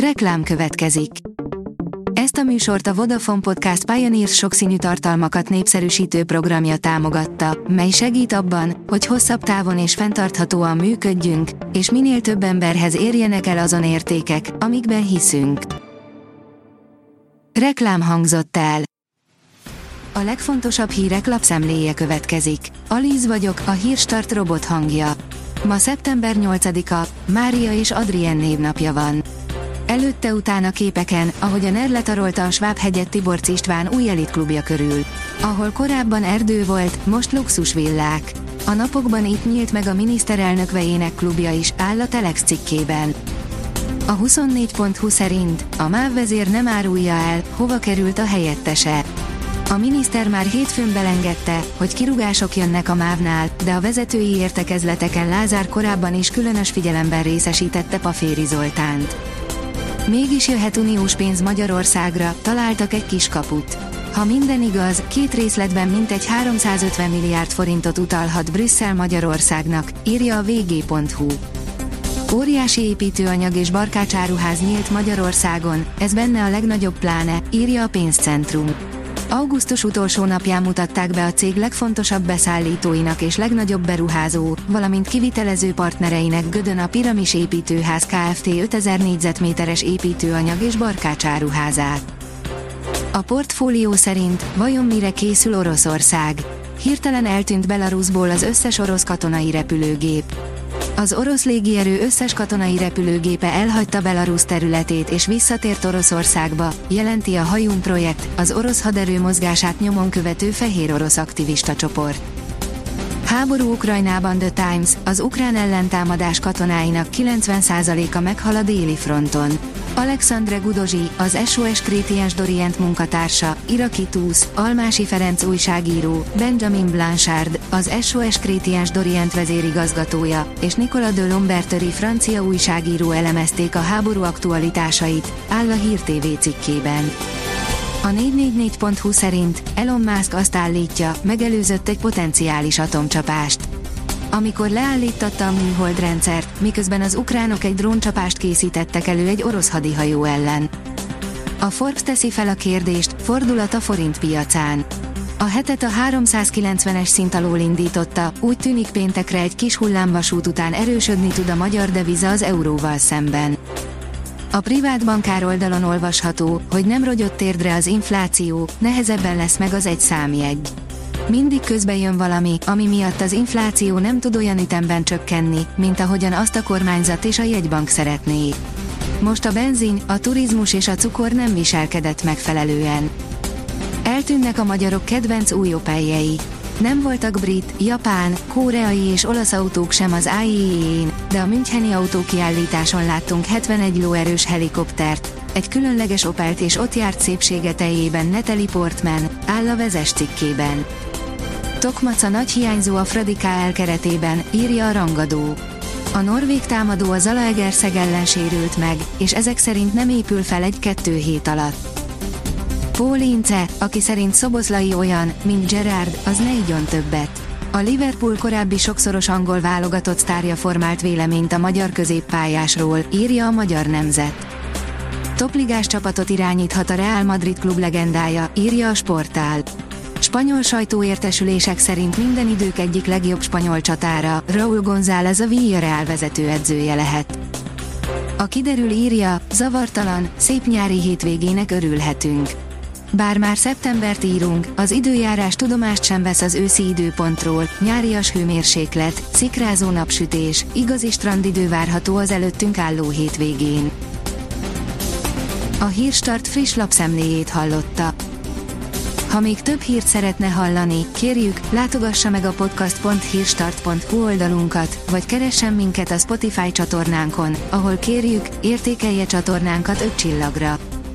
Reklám következik. Ezt a műsort a Vodafone Podcast Pioneers sokszínű tartalmakat népszerűsítő programja támogatta, mely segít abban, hogy hosszabb távon és fenntarthatóan működjünk, és minél több emberhez érjenek el azon értékek, amikben hiszünk. Reklám hangzott el. A legfontosabb hírek lapszemléje következik. Alíz vagyok, a hírstart robot hangja. Ma szeptember 8-a, Mária és Adrien névnapja van. Előtte-utána képeken, ahogy a NER letarolta a Schwab-hegyet Tiborc István új elitklubja körül. Ahol korábban erdő volt, most luxusvillák. A napokban itt nyílt meg a miniszterelnök vejének klubja is, áll a Telex cikkében. A 24.20 szerint a MÁV vezér nem árulja el, hova került a helyettese. A miniszter már hétfőn belengedte, hogy kirugások jönnek a mávnál, de a vezetői értekezleteken Lázár korábban is különös figyelemben részesítette Paféri Zoltánt. Mégis jöhet uniós pénz Magyarországra, találtak egy kis kaput. Ha minden igaz, két részletben mintegy 350 milliárd forintot utalhat Brüsszel Magyarországnak, írja a vg.hu. Óriási építőanyag és barkácsáruház nyílt Magyarországon, ez benne a legnagyobb pláne, írja a pénzcentrum. Augusztus utolsó napján mutatták be a cég legfontosabb beszállítóinak és legnagyobb beruházó, valamint kivitelező partnereinek Gödön a Piramis építőház Kft. 5000 négyzetméteres építőanyag és barkácsáruházát. A portfólió szerint vajon mire készül Oroszország? Hirtelen eltűnt Belarusból az összes orosz katonai repülőgép. Az orosz légierő összes katonai repülőgépe elhagyta Belarus területét és visszatért Oroszországba, jelenti a Hajun projekt, az orosz haderő mozgását nyomon követő fehér orosz aktivista csoport. Háború Ukrajnában The Times, az ukrán ellentámadás katonáinak 90%-a meghal a déli fronton. Alexandre Gudozsi, az SOS Krétiens Dorient munkatársa, iraki túsz, Almási Ferenc újságíró, Benjamin Blanchard, az SOS Krétiens Dorient vezérigazgatója, és Nicola de Lombertori francia újságíró elemezték a háború aktualitásait, áll a Hír TV cikkében. A 444.hu szerint Elon Musk azt állítja, megelőzött egy potenciális atomcsapást. Amikor leállítatta a műhold rendszert, miközben az ukránok egy dróncsapást készítettek elő egy orosz hadihajó ellen. A Forbes teszi fel a kérdést, fordulat a forint piacán. A hetet a 390-es szint alól indította, úgy tűnik péntekre egy kis hullámvasút után erősödni tud a magyar deviza az euróval szemben. A privát bankár oldalon olvasható, hogy nem rogyott térdre az infláció, nehezebben lesz meg az egy számjegy. Mindig közbe jön valami, ami miatt az infláció nem tud olyan ütemben csökkenni, mint ahogyan azt a kormányzat és a jegybank szeretné. Most a benzin, a turizmus és a cukor nem viselkedett megfelelően. Eltűnnek a magyarok kedvenc új opeljei. Nem voltak brit, japán, koreai és olasz autók sem az IEE-n, de a Müncheni autókiállításon láttunk 71 lóerős helikoptert, egy különleges Opelt és ott járt szépsége teljében Natalie Portman, áll a vezes cikkében. Tokmaca nagy hiányzó a Fradi elkeretében, írja a rangadó. A norvég támadó a Zalaegerszeg ellen sérült meg, és ezek szerint nem épül fel egy-kettő hét alatt. Paul aki szerint Szoboszlai olyan, mint Gerard, az ne igyon többet. A Liverpool korábbi sokszoros angol válogatott sztárja formált véleményt a magyar középpályásról, írja a Magyar Nemzet. Topligás csapatot irányíthat a Real Madrid klub legendája, írja a Sportál. Spanyol sajtóértesülések szerint minden idők egyik legjobb spanyol csatára, Raúl González a Villarreal vezetőedzője lehet. A kiderül írja, zavartalan, szép nyári hétvégének örülhetünk. Bár már szeptembert írunk, az időjárás tudomást sem vesz az őszi időpontról, nyárias hőmérséklet, szikrázó napsütés, igazi strandidő várható az előttünk álló hétvégén. A Hírstart friss lapszemléjét hallotta. Ha még több hírt szeretne hallani, kérjük, látogassa meg a podcast.hírstart.hu oldalunkat, vagy keressen minket a Spotify csatornánkon, ahol kérjük, értékelje csatornánkat 5 csillagra.